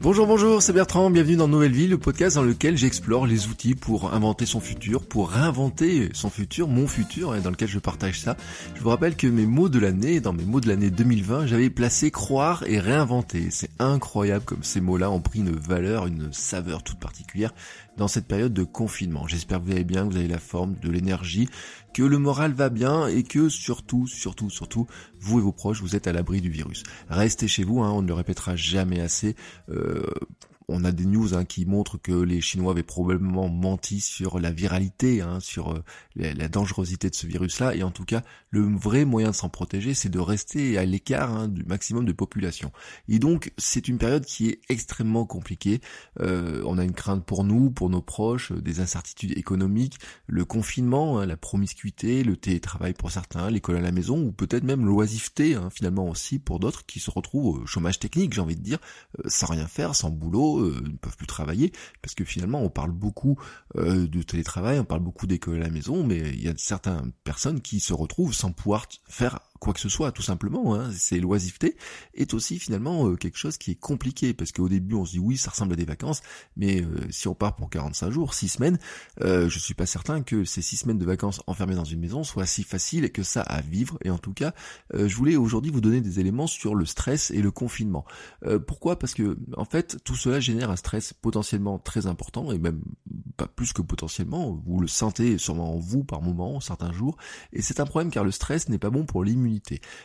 Bonjour, bonjour, c'est Bertrand, bienvenue dans Nouvelle Vie, le podcast dans lequel j'explore les outils pour inventer son futur, pour réinventer son futur, mon futur, et dans lequel je partage ça. Je vous rappelle que mes mots de l'année, dans mes mots de l'année 2020, j'avais placé croire et réinventer. C'est incroyable comme ces mots-là ont pris une valeur, une saveur toute particulière dans cette période de confinement. J'espère que vous allez bien, que vous avez la forme, de l'énergie, que le moral va bien et que surtout, surtout, surtout, vous et vos proches, vous êtes à l'abri du virus. Restez chez vous, hein, on ne le répétera jamais assez. Euh, on a des news hein, qui montrent que les Chinois avaient probablement menti sur la viralité, hein, sur euh, la, dangerosité de ce virus-là. Et en tout cas, le vrai moyen de s'en protéger, c'est de rester à l'écart hein, du maximum de population. Et donc, c'est une période qui est extrêmement compliquée. Euh, on a une crainte pour nous, pour nos proches, euh, des incertitudes économiques, le confinement, la promiscuité, le télétravail pour certains, l'école à la maison, ou peut-être même l'oisiveté, finalement aussi pour d'autres qui se retrouvent au chômage technique, j'ai envie de dire, sans rien faire, sans boulot euh, ne peuvent plus travailler, parce que finalement on parle beaucoup euh, de télétravail, on parle beaucoup d'école à la maison, mais il y a certaines personnes qui se retrouvent sans pouvoir faire quoi que ce soit, tout simplement. Hein. C'est l'oisiveté est aussi finalement euh, quelque chose qui est compliqué parce qu'au début on se dit oui, ça ressemble à des vacances, mais euh, si on part pour 45 jours, 6 semaines, euh, je suis pas certain que ces 6 semaines de vacances enfermées dans une maison soient si faciles que ça à vivre. Et en tout cas, euh, je voulais aujourd'hui vous donner des éléments sur le stress et le confinement. pourquoi? Parce que en fait, tout cela génère un stress potentiellement très important et même pas plus que potentiellement. Vous le sentez sûrement en vous par moment, certains jours, et c'est un problème car le stress n'est pas bon pour l'immunité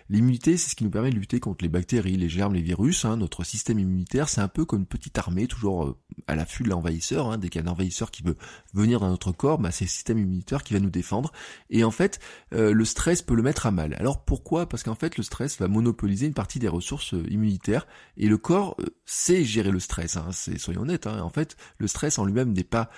l'immunité. c'est ce qui nous permet de lutter contre les bactéries, les germes, les virus. Hein. Notre système immunitaire, c'est un peu comme une petite armée, toujours euh, à l'affût de l'envahisseur. Hein. Dès qu'il y a un envahisseur qui veut venir dans notre corps, bah, c'est le système immunitaire qui va nous défendre. Et en fait, euh, le stress peut le mettre à mal. Alors pourquoi? Parce qu'en fait, le stress va monopoliser une partie des ressources euh, immunitaires et le corps sait gérer le stress. Hein. C'est, soyons honnêtes. En fait, le stress en lui-même n'est pas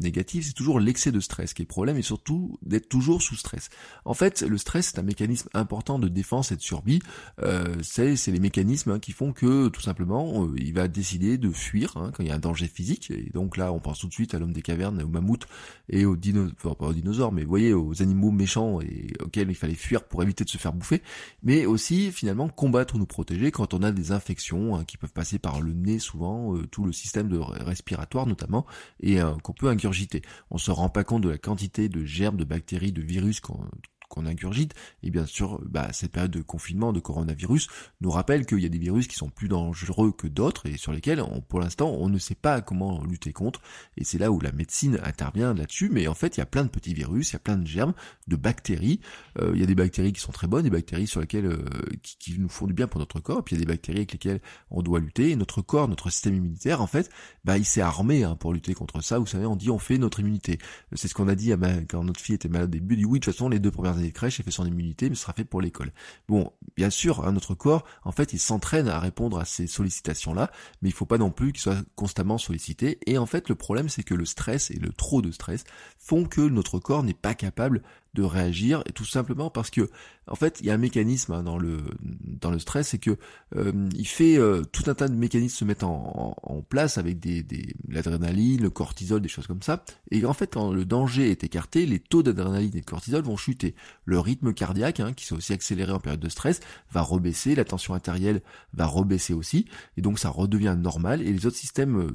négatif, c'est toujours l'excès de stress qui est le problème et surtout d'être toujours sous stress. En fait, le stress c'est un mécanisme important de défense et de survie, euh, c'est les mécanismes hein, qui font que tout simplement euh, il va décider de fuir hein, quand il y a un danger physique. Et donc là, on pense tout de suite à l'homme des cavernes, au mammouth et aux dinosaures, mais vous voyez aux animaux méchants et auxquels il fallait fuir pour éviter de se faire bouffer, mais aussi finalement combattre ou nous protéger quand on a des infections hein, qui peuvent passer par le nez souvent, euh, tout le système de respiratoire notamment, et qu'on peut ingurgiter. On se rend pas compte de la quantité de germes, de bactéries, de virus qu'on qu'on ingurgite, et bien sûr, bah, cette période de confinement, de coronavirus, nous rappelle qu'il y a des virus qui sont plus dangereux que d'autres et sur lesquels, pour l'instant, on ne sait pas comment lutter contre. Et c'est là où la médecine intervient là-dessus. Mais en fait, il y a plein de petits virus, il y a plein de germes, de bactéries. Euh, il y a des bactéries qui sont très bonnes, des bactéries sur lesquelles euh, qui, nous font du bien pour notre corps. Puis il y a des bactéries avec lesquelles on doit lutter. Et notre corps, notre système immunitaire, en fait, bah, il s'est armé hein, pour lutter contre ça. Vous savez, on dit on fait notre immunité. C'est ce qu'on a dit à ma... quand notre fille était malade au début. dit oui, de toute façon, les deux premières des crèches, et fait son immunité, mais ce sera fait pour l'école. Bon, bien sûr, hein, notre corps, en fait, il s'entraîne à répondre à ces sollicitations-là, mais il faut pas non plus qu'il soit constamment sollicité. Et en fait, le problème, c'est que le stress et le trop de stress font que notre corps n'est pas capable de réagir et tout simplement parce que en fait il y a un mécanisme hein, dans le dans le stress c'est que euh, il fait euh, tout un tas de mécanismes se mettent en, place avec des, des l'adrénaline le cortisol des choses comme ça. Et en fait quand le danger est écarté les taux d'adrénaline et de cortisol vont chuter. Le rythme cardiaque hein, qui s'est aussi accéléré en période de stress va rebaisser la tension artérielle va rebaisser aussi et donc ça redevient normal et les autres systèmes euh,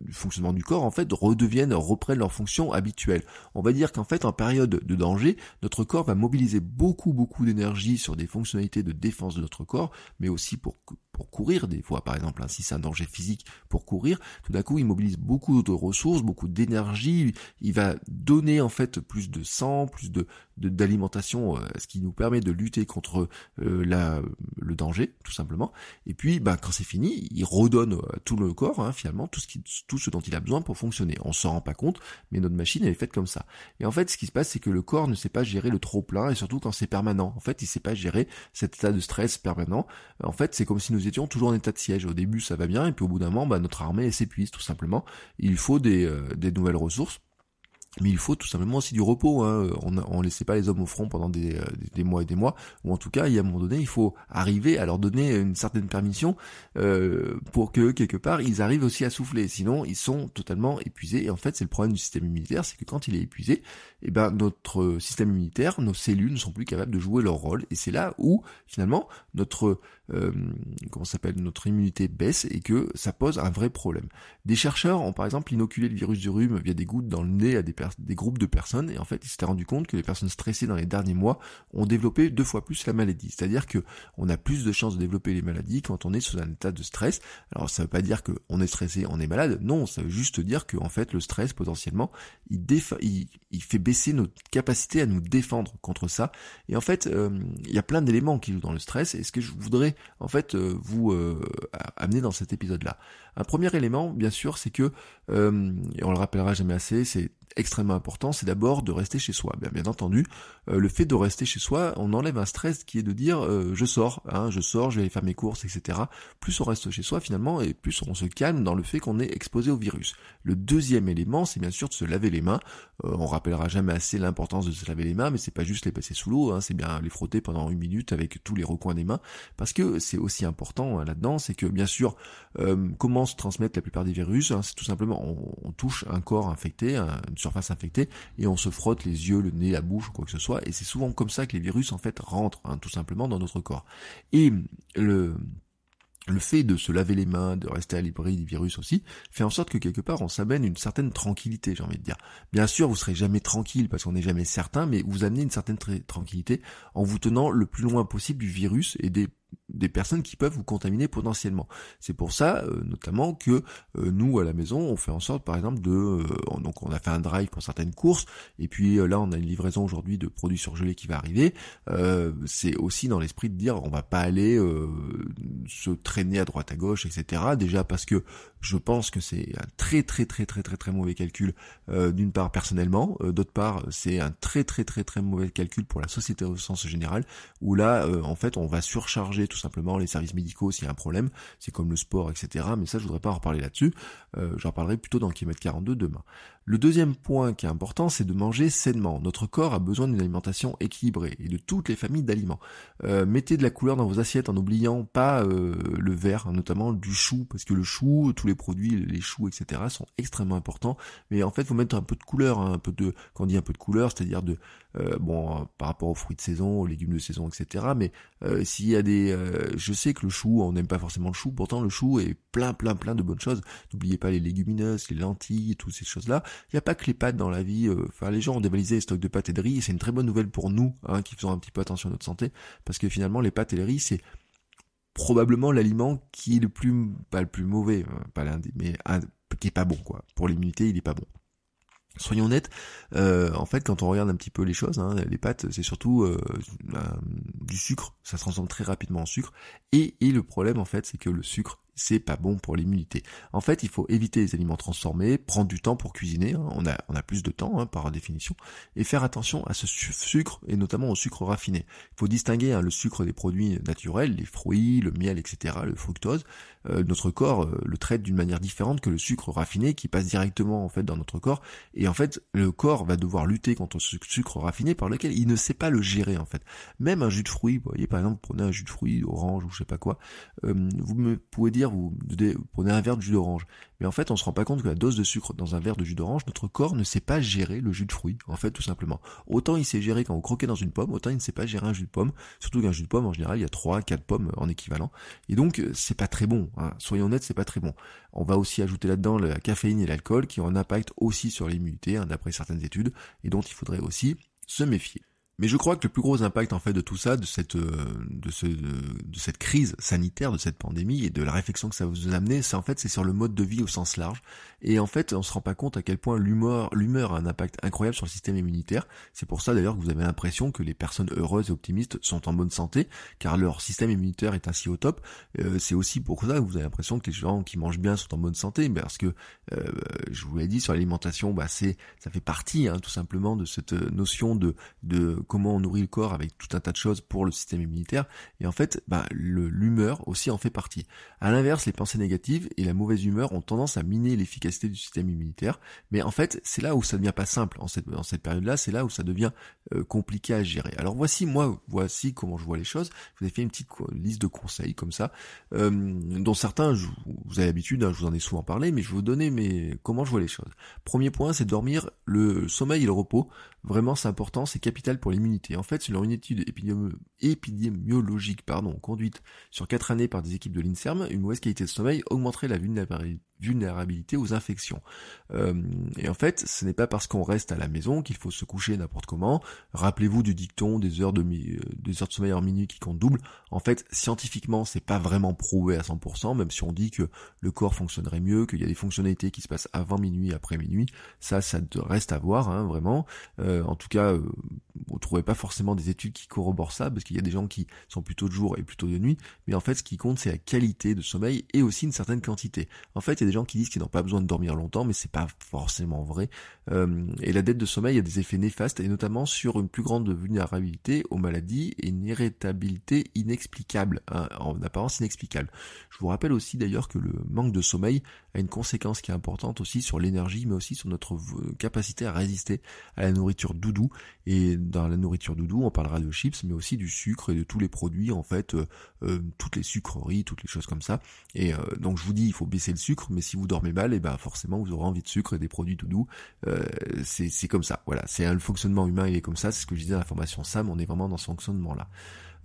du fonctionnement du corps en fait redeviennent reprennent leur fonction habituelle. On va dire qu'en fait en période de danger, notre corps va mobiliser beaucoup beaucoup d'énergie sur des fonctionnalités de défense de notre corps, mais aussi pour pour courir, des fois par exemple, hein, si c'est un danger physique pour courir, tout d'un coup il mobilise beaucoup de ressources, beaucoup d'énergie, il va donner en fait plus de sang, plus de d'alimentation, euh, ce qui nous permet de lutter contre euh, la, le danger, tout simplement. Et puis, bah, quand c'est fini, il redonne à tout le corps, hein, finalement, tout ce, qui, tout ce dont il a besoin pour fonctionner. On s'en rend pas compte, mais notre machine, elle est faite comme ça. Et en fait, ce qui se passe, c'est que le corps ne sait pas gérer le trop plein, et surtout quand c'est permanent. En fait, il sait pas gérer cet état de stress permanent. En fait, c'est comme si nous étions toujours en état de siège. Au début, ça va bien, et puis au bout d'un moment, bah, notre armée s'épuise, tout simplement. Il faut des, euh, des nouvelles ressources mais il faut tout simplement aussi du repos. Hein. On ne laissait pas les hommes au front pendant des, euh, des, mois et des mois. Ou en tout cas, il y a un moment donné, il faut arriver à leur donner une certaine permission euh, pour que quelque part ils arrivent aussi à souffler. Sinon, ils sont totalement épuisés. Et en fait, c'est le problème du système immunitaire, c'est que quand il est épuisé, eh ben notre système immunitaire, nos cellules ne sont plus capables de jouer leur rôle. Et c'est là où finalement notre euh, comment s'appelle notre immunité baisse et que ça pose un vrai problème. Des chercheurs ont par exemple inoculé le virus du rhume via des gouttes dans le nez à des, des groupes de personnes et en fait ils s'étaient rendu compte que les personnes stressées dans les derniers mois ont développé deux fois plus la maladie. C'est-à-dire que on a plus de chances de développer les maladies quand on est sous un état de stress. Alors ça veut pas dire qu'on est stressé, on est malade. Non, ça veut juste dire que en fait le stress potentiellement il fait baisser notre capacité à nous défendre contre ça. Et en fait euh, il y a plein d'éléments qui jouent dans le stress. Et ce que je voudrais en fait euh, vous euh, amener dans cet épisode-là. Un premier élément, bien sûr, c'est que, euh, et on le rappellera jamais assez, c'est extrêmement important, c'est d'abord de rester chez soi. Bien, bien entendu, euh, le fait de rester chez soi, on enlève un stress qui est de dire euh, je sors, hein, je sors, je vais faire mes courses, etc. Plus on reste chez soi finalement, et plus on se calme dans le fait qu'on est exposé au virus. Le deuxième élément, c'est bien sûr de se laver les mains. Euh, on rappellera jamais assez l'importance de se laver les mains, mais c'est pas juste les passer sous l'eau, hein, c'est bien les frotter pendant une minute avec tous les recoins des mains, parce que c'est aussi important hein, là-dedans, c'est que bien sûr, comment se transmettre la plupart des virus, hein, c'est tout simplement on, touche un corps infecté, une surface infectée, et on se frotte les yeux, le nez, la bouche, ou quoi que ce soit, et c'est souvent comme ça que les virus en fait rentrent, hein, tout simplement dans notre corps. Et le le fait de se laver les mains, de rester à l'abri du virus aussi, fait en sorte que quelque part on s'amène une certaine tranquillité, j'ai envie de dire. Bien sûr, vous serez jamais tranquille parce qu'on n'est jamais certain, mais vous amenez une certaine tranquillité en vous tenant le plus loin possible du virus et des des personnes qui peuvent vous contaminer potentiellement. C'est pour ça, euh, notamment, que euh, nous, à la maison, on fait en sorte, par exemple, de... Euh, donc, on a fait un drive pour certaines courses, et puis là, on a une livraison aujourd'hui de produits surgelés qui va arriver. c'est aussi dans l'esprit de dire, on va pas aller se traîner à droite à gauche, etc. Déjà parce que je pense que c'est un très très très très très très mauvais calcul, d'une part personnellement, d'autre part, c'est un très très très très mauvais calcul pour la société au sens général, où là, en fait, on va surcharger tout simplement les services médicaux s'il y a un problème, c'est comme le sport, etc. Mais ça, je voudrais pas en reparler là-dessus. Euh, j'en parlerai plutôt dans kilomètre 42 demain. Le deuxième point qui est important, c'est de manger sainement. Notre corps a besoin d'une alimentation équilibrée et de toutes les familles d'aliments. Euh, mettez de la couleur dans vos assiettes en n'oubliant pas euh, le vert, hein, notamment du chou, parce que le chou, tous les produits, les choux, etc. sont extrêmement importants. Mais en fait, faut mettre un peu de couleur, hein, un peu de, quand on dit un peu de couleur, c'est-à-dire de, euh, bon, par rapport aux fruits de saison, aux légumes de saison, etc. Mais s'il y a des, je sais que le chou, on n'aime pas forcément le chou, pourtant le chou est plein, plein, plein de bonnes choses. N'oubliez pas les légumineuses, les lentilles, toutes ces choses-là. Il n'y a pas que les pâtes dans la vie. Euh, enfin, les gens ont dévalisé les stocks de pâtes et de riz, c'est une très bonne nouvelle pour nous, hein, qui faisons un petit peu attention à notre santé, parce que finalement, les pâtes et les riz, c'est probablement l'aliment qui est le plus, pas le plus mauvais, hein, pas l'un mais qui est pas bon, quoi. Pour l'immunité, il est pas bon. Soyons honnêtes, euh, en fait, quand on regarde un petit peu les choses, hein, les pâtes, c'est surtout euh, du sucre, ça se transforme très rapidement en sucre. Et, et le problème, en fait, c'est que le sucre, c'est pas bon pour l'immunité. En fait, il faut éviter les aliments transformés, prendre du temps pour cuisiner, hein. on, a, on a plus de temps hein, par définition, et faire attention à ce sucre, et notamment au sucre raffiné. Il faut distinguer hein, le sucre des produits naturels, les fruits, le miel, etc., le fructose. Euh, notre corps euh, le traite d'une manière différente que le sucre raffiné qui passe directement en fait dans notre corps, et en fait, le corps va devoir lutter contre ce sucre raffiné par lequel il ne sait pas le gérer en fait. Même un jus de fruits, vous voyez par exemple, prenez un jus de fruits orange ou je sais pas quoi, euh, vous me pouvez dire vous, prenez un verre de jus d'orange. Mais en fait, on se rend pas compte que la dose de sucre dans un verre de jus d'orange, notre corps ne sait pas gérer le jus de fruits, en fait, tout simplement. Autant il sait gérer quand vous croquez dans une pomme, autant il ne sait pas gérer un jus de pomme. Surtout qu'un jus de pomme, en général, il y a 3, 4 pommes en équivalent. Et donc, c'est pas très bon. Hein. Soyons honnêtes, c'est pas très bon. On va aussi ajouter là-dedans la caféine et l'alcool qui ont un impact aussi sur l'immunité, hein, d'après certaines études, et dont il faudrait aussi se méfier. Mais je crois que le plus gros impact en fait de tout ça, de cette euh, de ce de, cette crise sanitaire, de cette pandémie et de la réflexion que ça vous a amené, c'est en fait c'est sur le mode de vie au sens large. Et en fait, on se rend pas compte à quel point l'humeur l'humeur a un impact incroyable sur le système immunitaire. C'est pour ça d'ailleurs que vous avez l'impression que les personnes heureuses et optimistes sont en bonne santé, car leur système immunitaire est ainsi au top. Euh, c'est aussi pour ça que vous avez l'impression que les gens qui mangent bien sont en bonne santé, parce que euh, je vous l'ai dit sur l'alimentation, bah c'est ça fait partie hein, tout simplement de cette notion de de comment on nourrit le corps avec tout un tas de choses pour le système immunitaire. Et en fait, bah, l'humeur aussi en fait partie. À l'inverse, les pensées négatives et la mauvaise humeur ont tendance à miner l'efficacité du système immunitaire. Mais en fait, c'est là où ça devient pas simple. En cette, cette période-là, c'est là où ça devient euh, compliqué à gérer. Alors voici moi, voici comment je vois les choses. Je vous ai fait une petite liste de conseils comme ça, euh, dont certains, vous avez l'habitude, hein, je vous en ai souvent parlé, mais je vais vous donner mes comment je vois les choses. Premier point, c'est dormir. Le sommeil et le repos, vraiment, c'est important, c'est capital pour En fait, selon une étude épidémiologique conduite sur 4 années par des équipes de l'INSERM, une mauvaise qualité de sommeil augmenterait la vulnérabilité aux infections. Euh, et en fait, ce n'est pas parce qu'on reste à la maison qu'il faut se coucher n'importe comment. Rappelez-vous du dicton des heures de, euh, des heures de sommeil en minute qui comptent double. En fait, scientifiquement, c'est pas vraiment prouvé à 100%, même si on dit que le corps fonctionnerait mieux, qu'il y a des fonctionnalités qui se passent avant minuit, après minuit. Ça, ça reste à voir, hein, vraiment. Euh, en tout cas, euh, on trouvait pas forcément des études qui corroborent ça, parce qu'il y a des gens qui sont plutôt de jour et plutôt de nuit. Mais en fait, ce qui compte, c'est la qualité de sommeil et aussi une certaine quantité. En fait, qui disent qu'ils n'ont pas besoin de dormir longtemps, mais c'est pas forcément vrai. Euh, et la dette de sommeil a des effets néfastes, et notamment sur une plus grande vulnérabilité aux maladies et une irritabilité inexplicable, hein, en apparence inexplicable. Je vous rappelle aussi d'ailleurs que le manque de sommeil a une conséquence qui est importante aussi sur l'énergie, mais aussi sur notre capacité à résister à la nourriture doudou. Et dans la nourriture doudou, on parlera de chips, mais aussi du sucre et de tous les produits, en fait, euh, euh, toutes les sucreries, toutes les choses comme ça. Et euh, donc je vous dis, il faut baisser le sucre, mais si vous dormez mal, et eh ben forcément vous aurez envie de sucre et des produits doudou. c'est comme ça, voilà. C'est le fonctionnement humain, il est comme ça. C'est ce que je disais dans la formation SAM. On est vraiment dans ce fonctionnement-là.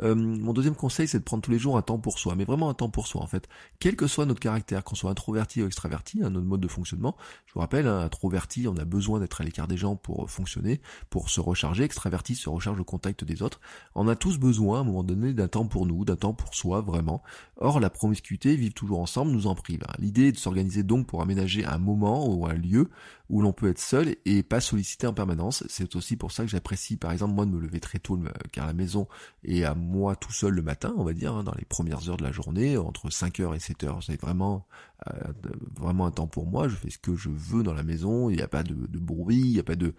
Euh, mon deuxième conseil, c'est de prendre tous les jours un temps pour soi, mais vraiment un temps pour soi en fait. Quel que soit notre caractère, qu'on soit introverti ou extraverti, hein, notre mode de fonctionnement, je vous rappelle, hein, introverti, on a besoin d'être à l'écart des gens pour fonctionner, pour se recharger, extraverti se recharge au contact des autres. On a tous besoin à un moment donné d'un temps pour nous, d'un temps pour soi, vraiment. Or, la promiscuité, vivre toujours ensemble, nous en prive. Hein. L'idée est de s'organiser donc pour aménager un moment ou un lieu où l'on peut être seul et pas sollicité en permanence. C'est aussi pour ça que j'apprécie par exemple moi de me lever très tôt car la maison est à moi tout seul le matin, on va dire, hein, dans les premières heures de la journée, entre 5h et 7h. C'est vraiment euh, vraiment un temps pour moi, je fais ce que je veux dans la maison, il n'y a pas de, bruit, il n'y a pas de...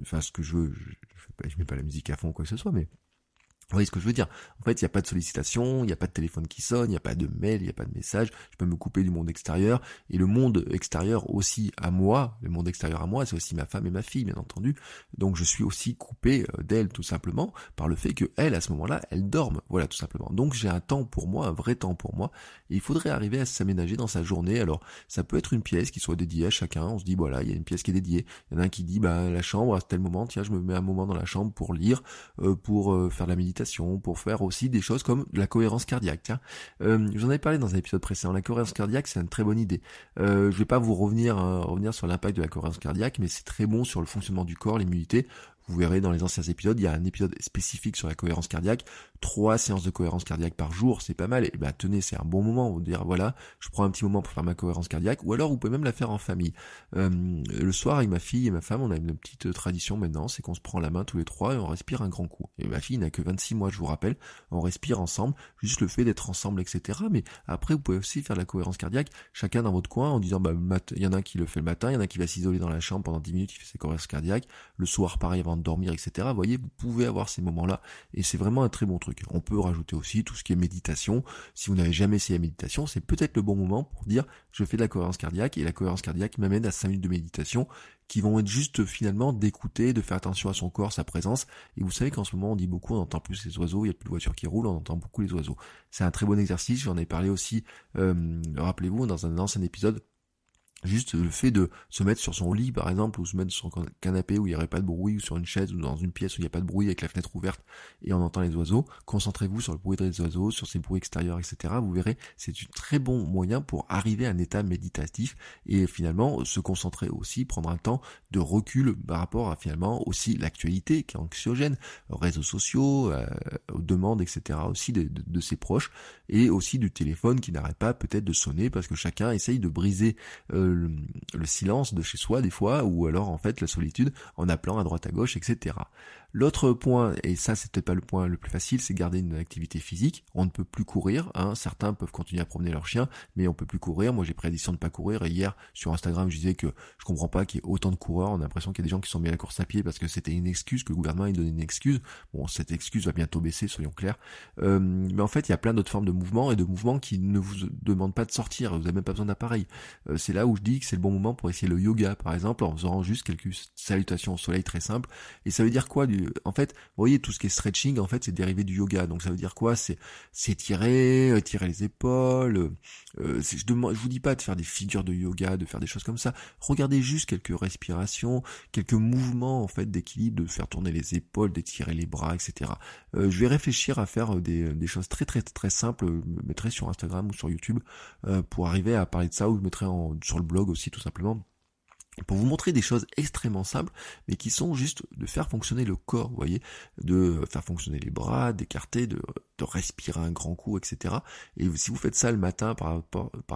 Enfin ce que je veux, je, je, je mets pas la musique à fond ou quoi que ce soit, mais vous voyez ce que je veux dire? En fait, il n'y a pas de sollicitation, il n'y a pas de téléphone qui sonne, il n'y a pas de mail, il n'y a pas de message. Je peux me couper du monde extérieur. Et le monde extérieur aussi à moi, le monde extérieur à moi, c'est aussi ma femme et ma fille, bien entendu. Donc je suis aussi coupé euh, d'elle tout simplement par le fait que elle, à ce moment-là, elle dorme. Voilà, tout simplement. Donc j'ai un temps pour moi, un vrai temps pour moi. Et il faudrait arriver à s'aménager dans sa journée. Alors ça peut être une pièce qui soit dédiée à chacun. On se dit voilà, il y a une pièce qui est dédiée. Il y en a un qui dit bah la chambre à tel moment, tiens, je me mets un moment dans la chambre pour lire, euh, pour euh, faire la méditation pour faire aussi des choses comme la cohérence cardiaque. Tiens, euh, j'en avais parlé dans un épisode précédent. La cohérence cardiaque, c'est une très bonne idée. Euh, je vais pas vous revenir euh, revenir sur l'impact de la cohérence cardiaque, mais c'est très bon sur le fonctionnement du corps, l'immunité. Vous verrez dans les anciens épisodes, il y a un épisode spécifique sur la cohérence cardiaque. Trois séances de cohérence cardiaque par jour, c'est pas mal. Et ben tenez, c'est un bon moment. Vous dire voilà, je prends un petit moment pour faire ma cohérence cardiaque. Ou alors vous pouvez même la faire en famille. Euh, le soir avec ma fille et ma femme, on a une petite tradition maintenant, c'est qu'on se prend la main tous les trois et on respire un grand coup. Et ma fille n'a que 26 mois, je vous rappelle. On respire ensemble, juste le fait d'être ensemble, etc. Mais après, vous pouvez aussi faire la cohérence cardiaque, chacun dans votre coin, en disant bah il y en a un qui le fait le matin, il y en a un qui va s'isoler dans la chambre pendant 10 minutes, qui fait ses cohérences cardiaques. Le soir, pareil dormir, etc. Voyez, vous pouvez avoir ces moments-là et c'est vraiment un très bon truc. On peut rajouter aussi tout ce qui est méditation. Si vous n'avez jamais essayé la méditation, c'est peut-être le bon moment pour dire je fais de la cohérence cardiaque et la cohérence cardiaque m'amène à 5 minutes de méditation qui vont être juste finalement d'écouter, de faire attention à son corps, sa présence. Et vous savez qu'en ce moment on dit beaucoup, on entend plus les oiseaux, il y a plus de voitures qui roulent, on entend beaucoup les oiseaux. C'est un très bon exercice, j'en ai parlé aussi, euh, rappelez-vous, dans un ancien épisode, Juste le fait de se mettre sur son lit, par exemple, ou se mettre sur un canapé où il n'y aurait pas de bruit, ou sur une chaise, ou dans une pièce où il n'y a pas de bruit avec la fenêtre ouverte et on entend les oiseaux. Concentrez-vous sur le bruit des oiseaux, sur ces bruits extérieurs, etc. Vous verrez, c'est un très bon moyen pour arriver à un état méditatif et finalement se concentrer aussi, prendre un temps de recul par rapport à finalement aussi l'actualité qui est anxiogène, aux réseaux sociaux, euh, aux demandes, etc. aussi de, de ses proches et aussi du téléphone qui n'arrête pas peut-être de sonner parce que chacun essaye de briser euh, le, silence de chez soi des fois ou alors en fait la solitude en appelant à droite à gauche etc. L'autre point, et ça peut-être pas le point le plus facile, c'est garder une activité physique. On ne peut plus courir, hein. certains peuvent continuer à promener leur chien, mais on peut plus courir. Moi j'ai prédit de ne pas courir et hier sur Instagram je disais que je comprends pas qu'il y ait autant de coureurs. On a l'impression qu'il y a des gens qui sont mis à la course à pied parce que c'était une excuse, que le gouvernement ait donné une excuse. Bon cette excuse va bientôt baisser, soyons clairs. Euh, mais en fait il y a plein d'autres formes de mouvements et de mouvements qui ne vous demandent pas de sortir. Vous n'avez même pas besoin d'appareil. Euh, c'est là où je dis que c'est le bon moment pour essayer le yoga par exemple en faisant juste quelques salutations au soleil très simples. Et ça veut dire quoi du en fait, vous voyez, tout ce qui est stretching, en fait, c'est dérivé du yoga. Donc ça veut dire quoi? C'est s'étirer, euh, tirer les épaules. Euh, euh je, demande, je vous dis pas de faire des figures de yoga, de faire des choses comme ça. Regardez juste quelques respirations, quelques mouvements en fait d'équilibre, de faire tourner les épaules, d'étirer les bras, etc. Euh, je vais réfléchir à faire des, des, choses très très très simples. Je me mettrai sur Instagram ou sur YouTube pour arriver à parler de ça, ou je mettrai en, sur le blog aussi tout simplement pour vous montrer des choses extrêmement simples, mais qui sont juste de faire fonctionner le corps, vous voyez, de faire fonctionner les bras, d'écarter, de, de, respirer un grand coup, etc. Et si vous faites ça le matin, par,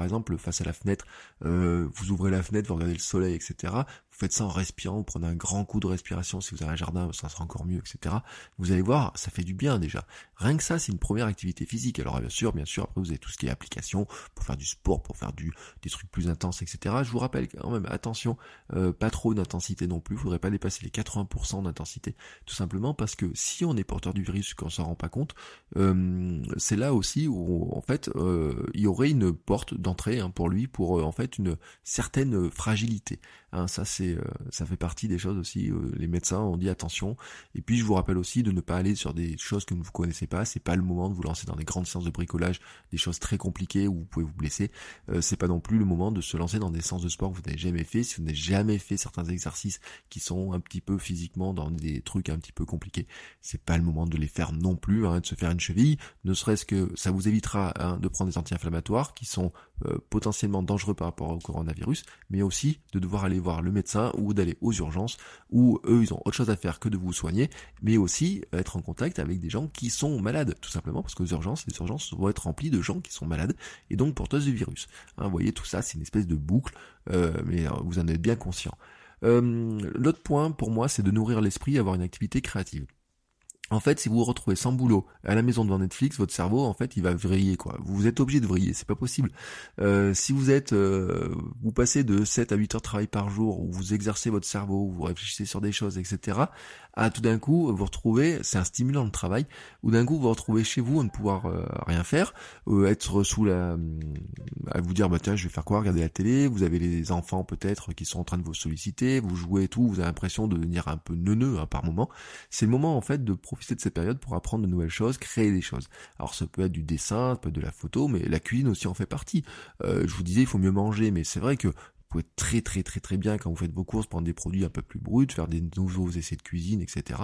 exemple, face à la fenêtre, euh, vous ouvrez la fenêtre, vous regardez le soleil, etc faites ça en respirant, vous prenez un grand coup de respiration, si vous avez un jardin, ça sera encore mieux, etc. Vous allez voir, ça fait du bien déjà. Rien que ça, c'est une première activité physique. Alors bien sûr, bien sûr, après vous avez tout ce qui est application pour faire du sport, pour faire du, des trucs plus intenses, etc. Je vous rappelle quand même, attention, euh, pas trop d'intensité non plus, il faudrait pas dépasser les 80% d'intensité, tout simplement parce que si on est porteur du virus qu'on s'en rend pas compte, euh, c'est là aussi où en fait euh, il y aurait une porte d'entrée hein, pour lui, pour en fait une certaine fragilité. Hein, ça c'est euh, ça fait partie des choses aussi. Euh, les médecins ont dit attention. Et puis je vous rappelle aussi de ne pas aller sur des choses que vous connaissez pas. C'est pas le moment de vous lancer dans des grandes séances de bricolage, des choses très compliquées où vous pouvez vous blesser. Euh, c'est pas non plus le moment de se lancer dans des séances de sport que vous n'avez jamais fait. Si vous n'avez jamais fait certains exercices qui sont un petit peu physiquement dans des trucs un petit peu compliqués, c'est pas le moment de les faire non plus, hein, de se faire une cheville. Ne serait-ce que ça vous évitera hein, de prendre des anti-inflammatoires qui sont potentiellement dangereux par rapport au coronavirus, mais aussi de devoir aller voir le médecin ou d'aller aux urgences où eux ils ont autre chose à faire que de vous soigner, mais aussi être en contact avec des gens qui sont malades, tout simplement parce que les urgences, les urgences vont être remplies de gens qui sont malades et donc porteuses du virus. Hein, vous voyez tout ça, c'est une espèce de boucle, euh, mais euh, vous en êtes bien conscient. L'autre point pour moi, c'est de nourrir l'esprit, avoir une activité créative. En fait, si vous vous retrouvez sans boulot à la maison devant Netflix, votre cerveau, en fait, il va vriller, quoi. Vous êtes obligé de vriller, c'est pas possible. Euh, si vous êtes, euh, vous passez de 7 à 8 heures de travail par jour, où vous exercez votre cerveau, vous réfléchissez sur des choses, etc., à tout d'un coup, vous retrouvez, c'est un stimulant de travail, ou d'un coup, vous vous retrouvez chez vous à ne pouvoir euh, rien faire, être sous la, à vous dire, bah tiens, je vais faire quoi, regarder la télé, vous avez les enfants peut-être qui sont en train de vous solliciter, vous jouez et tout, vous avez l'impression de devenir un peu neuneux hein, par moment. C'est le moment, en fait, de profiter de cette période pour apprendre de nouvelles choses, créer des choses. Alors ça peut être du dessin, ça peut être de la photo, mais la cuisine aussi en fait partie. Euh, je vous disais, il faut mieux manger, mais c'est vrai que pouvez très très très très bien quand vous faites vos courses prendre des produits un peu plus bruts, faire des nouveaux essais de cuisine, etc.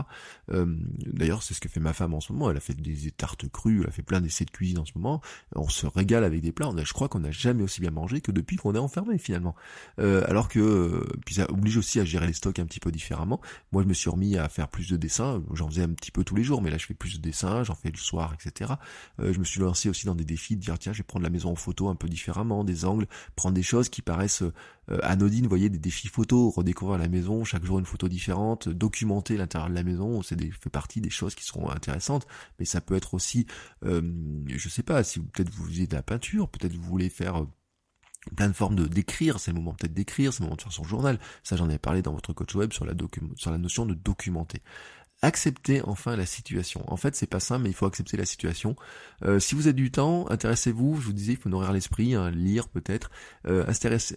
Euh, D'ailleurs, c'est ce que fait ma femme en ce moment. Elle a fait des tartes crues, elle a fait plein d'essais de cuisine en ce moment. On se régale avec des plats. On a, je crois qu'on n'a jamais aussi bien mangé que depuis qu'on est enfermé finalement. Euh, alors que puis ça oblige aussi à gérer les stocks un petit peu différemment. Moi, je me suis remis à faire plus de dessins. J'en faisais un petit peu tous les jours, mais là, je fais plus de dessins. J'en fais le soir, etc. Euh, je me suis lancé aussi dans des défis de dire tiens, je vais prendre la maison en photo un peu différemment, des angles, prendre des choses qui paraissent euh, anodine, vous voyez, des défis photos, redécouvrir la maison, chaque jour une photo différente, documenter l'intérieur de la maison, c'est fait partie des choses qui seront intéressantes, mais ça peut être aussi, euh, je sais pas, si peut-être vous faisiez de la peinture, peut-être vous voulez faire euh, plein de formes de d'écrire, c'est le moment peut-être d'écrire, c'est le moment de faire son journal. Ça j'en ai parlé dans votre coach web sur la notion de documenter. Acceptez enfin la situation. En fait, c'est pas simple, mais il faut accepter la situation. Euh, si vous avez du temps, intéressez-vous. Je vous disais, il faut nourrir l'esprit, hein, lire peut-être. Euh,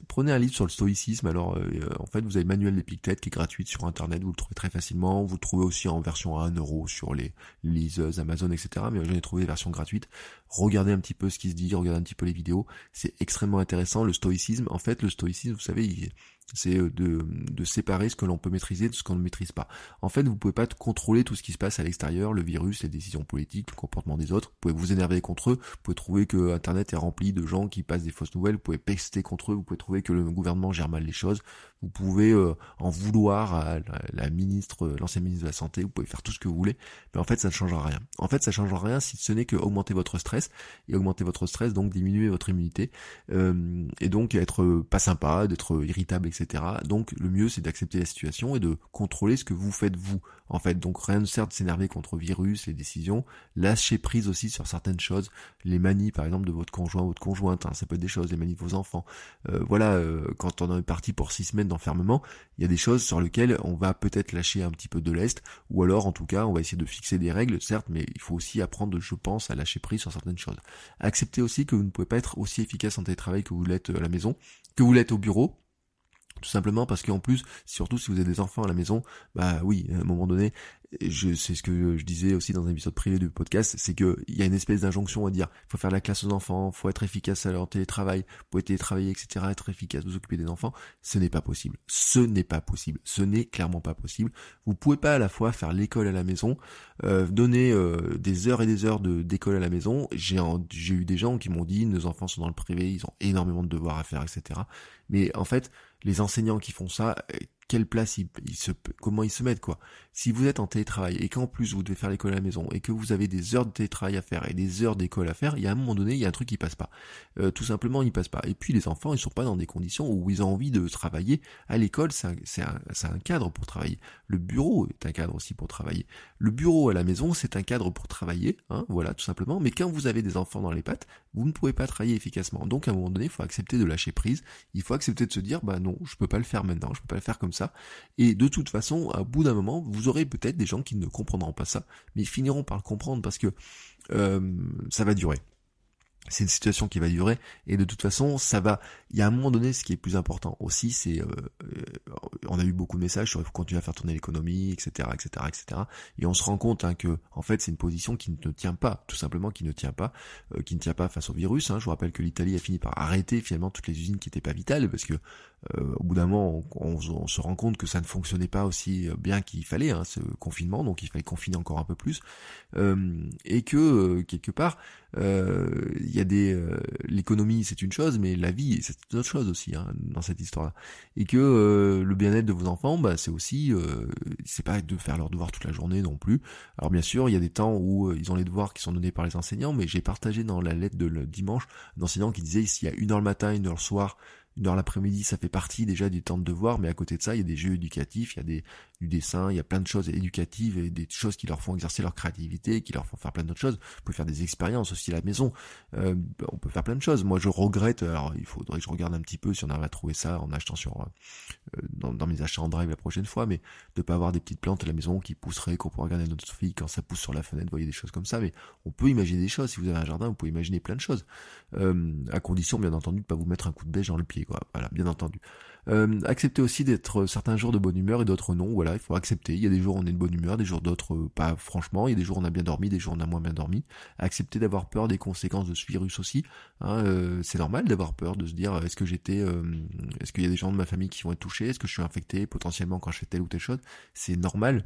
prenez un livre sur le stoïcisme. Alors, euh, en fait, vous avez manuel d'Épictète qui est gratuit sur Internet. Vous le trouvez très facilement. Vous le trouvez aussi en version à 1 euro sur les liseuses Amazon, etc. Mais j'en ai trouvé des versions gratuites. Regardez un petit peu ce qui se dit, regardez un petit peu les vidéos. C'est extrêmement intéressant. Le stoïcisme, en fait, le stoïcisme, vous savez, c'est euh, de, de, séparer ce que l'on peut maîtriser de ce qu'on ne maîtrise pas. En fait, vous pouvez pas contrôler tout ce qui se passe à l'extérieur, le virus, les décisions politiques, le comportement des autres. Vous pouvez vous énerver contre eux, vous pouvez trouver que Internet est rempli de gens qui passent des fausses nouvelles, vous pouvez pester contre eux, vous pouvez trouver que le gouvernement gère mal les choses, vous pouvez euh, en vouloir à la, ministre, euh, l'ancien ministre de la Santé, vous pouvez faire tout ce que vous voulez, mais en fait ça ne changera rien. En fait ça ne changera rien si ce n'est que augmenter votre stress, et augmenter votre stress, donc diminuer votre immunité, euh, et donc être pas sympa, d'être irritable, etc. Donc le mieux c'est d'accepter la situation et de contrôler ce que vous faites vous. En fait, donc rien ne sert de s'énerver contre virus, les décisions, lâcher prise aussi sur certaines choses, les manies par exemple de votre conjoint, votre conjointe, hein, ça peut être des choses, les manies de vos enfants. voilà, quand on est parti pour six semaines d'enfermement, il y a des choses sur lesquelles on va peut-être lâcher un petit peu de l'est, ou alors en tout cas on va essayer de fixer des règles, certes, mais il faut aussi apprendre, je pense, à lâcher prise sur certaines choses. Acceptez aussi que vous ne pouvez pas être aussi efficace en télétravail que vous l'êtes à la maison, que vous l'êtes au bureau, tout simplement parce qu'en plus, surtout si vous avez des enfants à la maison, bah oui, à un moment donné, je c'est ce que je disais aussi dans un épisode privé du podcast, c'est que il y a une espèce d'injonction à dire, faut faire la classe aux enfants, faut être efficace à leur télétravail, pour télétravailler, etc., être efficace, vous occuper des enfants. Ce n'est pas possible. Ce n'est pas possible. Ce n'est clairement pas possible. Vous pouvez pas à la fois faire l'école à la maison, euh, donner euh, des heures et des heures de d'école à la maison. J'ai j'ai eu des gens qui m'ont dit, nos enfants sont dans le privé, ils ont énormément de devoirs à faire, etc. Mais en fait, les enseignants qui font ça, quelle place ils, se, comment ils se mettent quoi. Si vous êtes en télétravail et qu'en plus vous devez faire l'école à la maison et que vous avez des heures de télétravail à faire et des heures d'école à faire, il y a un moment donné, il y a un truc qui passe pas. Euh, tout simplement, il passe pas. Et puis les enfants, ils sont pas dans des conditions où ils ont envie de travailler. À l'école, c'est un, un, cadre pour travailler. Le bureau est un cadre aussi pour travailler. Le bureau à la maison, c'est un cadre pour travailler, hein, voilà, tout simplement. Mais quand vous avez des enfants dans les pattes, vous ne pouvez pas travailler efficacement. Donc à un moment donné, il faut accepter de lâcher prise. Il faut accepter de se dire, bah non, je peux pas le faire maintenant, je peux pas le faire comme ça et de toute façon, à bout d'un moment, vous aurez peut-être des gens qui ne comprendront pas ça, mais ils finiront par le comprendre parce que euh, ça va durer c'est une situation qui va durer et de toute façon ça va il y a un moment donné ce qui est plus important aussi c'est euh, euh, on a eu beaucoup de messages sur il faut continuer à faire tourner l'économie etc etc etc et on se rend compte hein, que en fait c'est une position qui ne tient pas tout simplement qui ne tient pas euh, qui ne tient pas face au virus hein. je vous rappelle que l'Italie a fini par arrêter finalement toutes les usines qui n'étaient pas vitales parce que au bout d'un moment on, se rend compte que ça ne fonctionnait pas aussi bien qu'il fallait hein, ce confinement donc il fallait confiner encore un peu plus et que quelque part il y a des l'économie c'est une chose mais la vie c'est une autre chose aussi hein, dans cette histoire-là. Et que euh, le bien-être de vos enfants bah c'est aussi euh, c'est pas de faire leurs devoirs toute la journée non plus. Alors bien sûr il y a des temps où euh, ils ont les devoirs qui sont donnés par les enseignants mais j'ai partagé dans la lettre de le dimanche un enseignant qui disait s'il y a une heure le matin une heure le soir dans l'après-midi, ça fait partie déjà du temps de devoir, mais à côté de ça, il y a des jeux éducatifs, il y a des, du dessin, il y a plein de choses éducatives et des choses qui leur font exercer leur créativité, qui leur font faire plein d'autres choses. On peut faire des expériences aussi à la maison. Euh, on peut faire plein de choses. Moi, je regrette. Alors, il faudrait que je regarde un petit peu si on arrive à trouver ça en achetant sur euh, dans, mes achats en drive la prochaine fois, mais de pas avoir des petites plantes à la maison qui pousseraient, qu'on pourrait regarder notre fille quand ça pousse sur la fenêtre, vous voyez des choses comme ça. Mais on peut imaginer des choses. Si vous avez un jardin, vous pouvez imaginer plein de choses, euh, à condition, bien entendu, de pas vous mettre un coup de bêche dans le pied, quoi. Voilà, bien entendu. Euh, accepter aussi d'être certains jours de bonne humeur et d'autres non. Voilà, il faut accepter. Il y a des jours où on est de bonne humeur, des jours d'autres euh, pas franchement. Il y a des jours où on a bien dormi, des jours où on a moins bien dormi. Accepter d'avoir peur des conséquences de ce virus aussi. Hein, euh, c'est normal d'avoir peur, de se dire est-ce que j'étais, est-ce qu'il y a des gens de ma famille qui vont être touchés, est-ce que je suis infecté potentiellement quand je fais telle ou telle chose? C'est normal.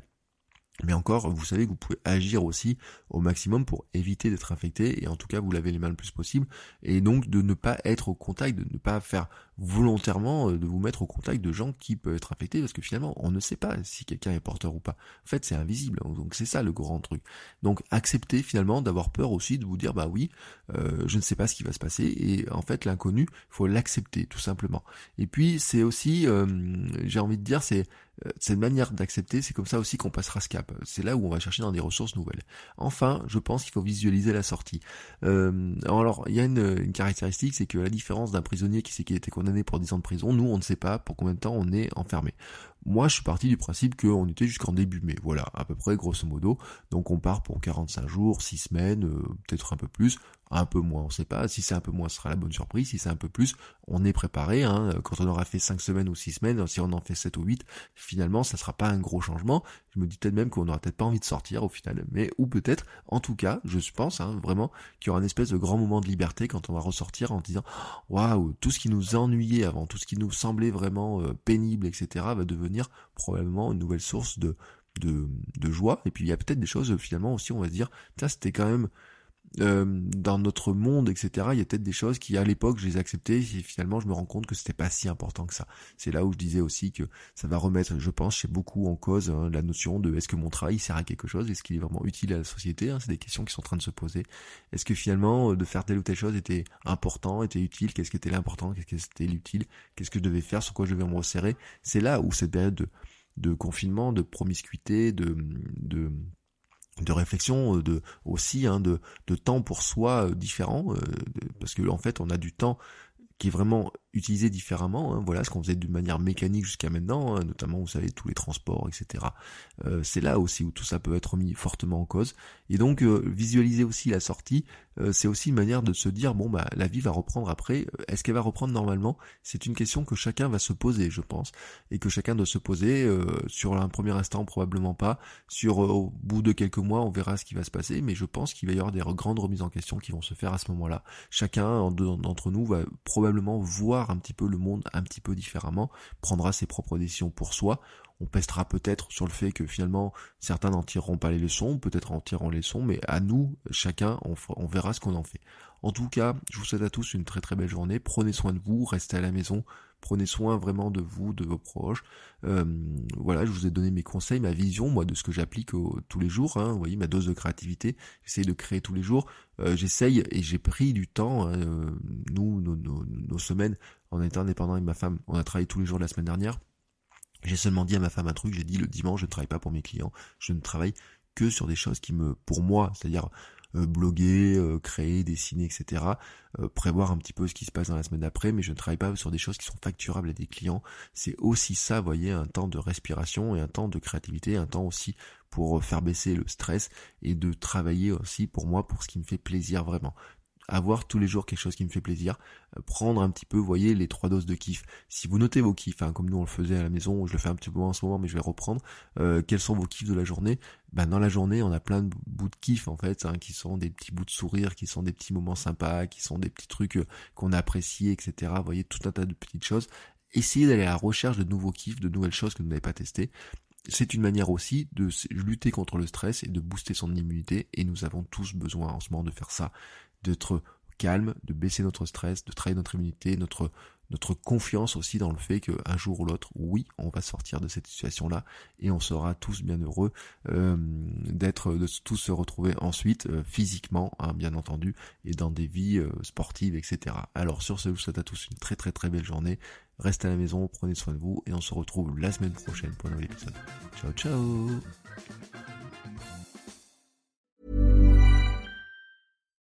Mais encore, vous savez que vous pouvez agir aussi au maximum pour éviter d'être infecté et en tout cas vous lavez les mains le plus possible et donc de ne pas être au contact, de ne pas faire volontairement euh, de vous mettre au contact de gens qui peuvent être infectés parce que finalement on ne sait pas si quelqu'un est porteur ou pas. En fait c'est invisible donc c'est ça le grand truc. Donc accepter finalement d'avoir peur aussi de vous dire bah oui euh, je ne sais pas ce qui va se passer et en fait l'inconnu faut l'accepter tout simplement. Et puis c'est aussi euh, j'ai envie de dire c'est cette manière d'accepter, c'est comme ça aussi qu'on passera ce cap. C'est là où on va chercher dans des ressources nouvelles. Enfin, je pense qu'il faut visualiser la sortie. alors, il y a une, une caractéristique, c'est que la différence d'un prisonnier qui sait qu'il était condamné pour 10 ans de prison, nous on ne sait pas pour combien de temps on est enfermé. Moi, je suis parti du principe qu'on était jusqu'en début mai. Voilà, à peu près, grosso modo. Donc, on part pour 45 jours, 6 semaines, euh, peut-être un peu plus un peu moins, on sait pas. Si c'est un peu moins, ce sera la bonne surprise. Si c'est un peu plus, on est préparé. Hein. Quand on aura fait 5 semaines ou 6 semaines, si on en fait 7 ou 8, finalement, ça sera pas un gros changement. Je me dis peut-être même qu'on aura peut-être pas envie de sortir au final. Mais, ou peut-être, en tout cas, je pense hein, vraiment qu'il y aura une espèce de grand moment de liberté quand on va ressortir en disant, waouh, tout ce qui nous ennuyait avant, tout ce qui nous semblait vraiment euh, pénible, etc., va devenir probablement une nouvelle source de, de, joie. Et puis il y a peut-être des choses finalement aussi, on va se dire, ça c'était quand même euh, dans notre monde, etc. Il y a peut-être des choses qui, à l'époque, je les acceptais, et finalement, je me rends compte que c'était pas si important que ça. C'est là où je disais aussi que ça va remettre, je pense, chez beaucoup en cause hein, la notion de est-ce que mon travail sert à quelque chose, est-ce qu'il est vraiment utile à la société. Hein, c'est des questions qui sont en train de se poser. Est-ce que finalement, euh, de faire telle ou telle chose était important, était utile Qu'est-ce qui était l'important Qu'est-ce qui était l'utile Qu'est-ce que je devais faire Sur quoi je devais me resserrer C'est là où cette période de, de confinement, de promiscuité, de, de de réflexion, euh, de aussi hein, de, de temps pour soi euh, différent, euh, parce que en fait on a du temps qui est vraiment utilisé différemment. Hein, voilà ce qu'on faisait d'une manière mécanique jusqu'à maintenant, hein, notamment vous savez tous les transports, etc. C'est là aussi où tout ça peut être mis fortement en cause. Et donc visualiser aussi la sortie, c'est aussi une manière de se dire bon bah la vie va reprendre après. Est-ce qu'elle va reprendre normalement? C'est une question que chacun va se poser, je pense, et que chacun doit se poser sur un premier instant probablement pas. Sur au bout de quelques mois, on verra ce qui va se passer, mais je pense qu'il va y avoir des grandes remises en question qui vont se faire à ce moment-là. Chacun d'entre nous va probablement voir un petit peu le monde un petit peu différemment, prendra ses propres décisions pour soi. On pestera peut-être sur le fait que finalement certains n'en tireront pas les leçons, peut-être en tireront les leçons, mais à nous, chacun, on, verra ce qu'on en fait. En tout cas, je vous souhaite à tous une très très belle journée. Prenez soin de vous, restez à la maison, prenez soin vraiment de vous, de vos proches. Euh, voilà, je vous ai donné mes conseils, ma vision, moi, de ce que j'applique tous les jours. Hein, vous voyez, ma dose de créativité. J'essaye de créer tous les jours. Euh, j'essaye et j'ai pris du temps. Hein, euh, nous, nos, nos, semaines, en étant indépendant avec ma femme, on a travaillé tous les jours la semaine dernière. J'ai seulement dit à ma femme un truc. J'ai dit le dimanche, je ne travaille pas pour mes clients. Je ne travaille que sur des choses qui me, pour moi, c'est-à-dire euh, bloguer, euh, créer, dessiner, etc. Euh, prévoir un petit peu ce qui se passe dans la semaine d'après, mais je ne travaille pas sur des choses qui sont facturables à des clients. C'est aussi ça, vous voyez, un temps de respiration et un temps de créativité, un temps aussi pour faire baisser le stress et de travailler aussi pour moi pour ce qui me fait plaisir vraiment avoir tous les jours quelque chose qui me fait plaisir, euh, prendre un petit peu, vous voyez, les trois doses de kiff. Si vous notez vos kiffs, hein, comme nous on le faisait à la maison, je le fais un petit peu en ce moment, mais je vais reprendre, euh, quels sont vos kiffs de la journée? Ben, Dans la journée, on a plein de bouts de kiff, en fait, hein, qui sont des petits bouts de sourire, qui sont des petits moments sympas, qui sont des petits trucs euh, qu'on a appréciés, etc. Vous voyez, tout un tas de petites choses. Essayez d'aller à la recherche de nouveaux kiffs, de nouvelles choses que vous n'avez pas testées c'est une manière aussi de lutter contre le stress et de booster son immunité et nous avons tous besoin en ce moment de faire ça d'être calme, de baisser notre stress, de travailler notre immunité, notre notre confiance aussi dans le fait qu'un jour ou l'autre, oui, on va sortir de cette situation-là et on sera tous bien heureux euh, d'être, de tous se retrouver ensuite euh, physiquement, hein, bien entendu, et dans des vies euh, sportives, etc. Alors sur ce, je vous souhaite à tous une très très très belle journée. Restez à la maison, prenez soin de vous et on se retrouve la semaine prochaine pour un nouvel épisode. Ciao ciao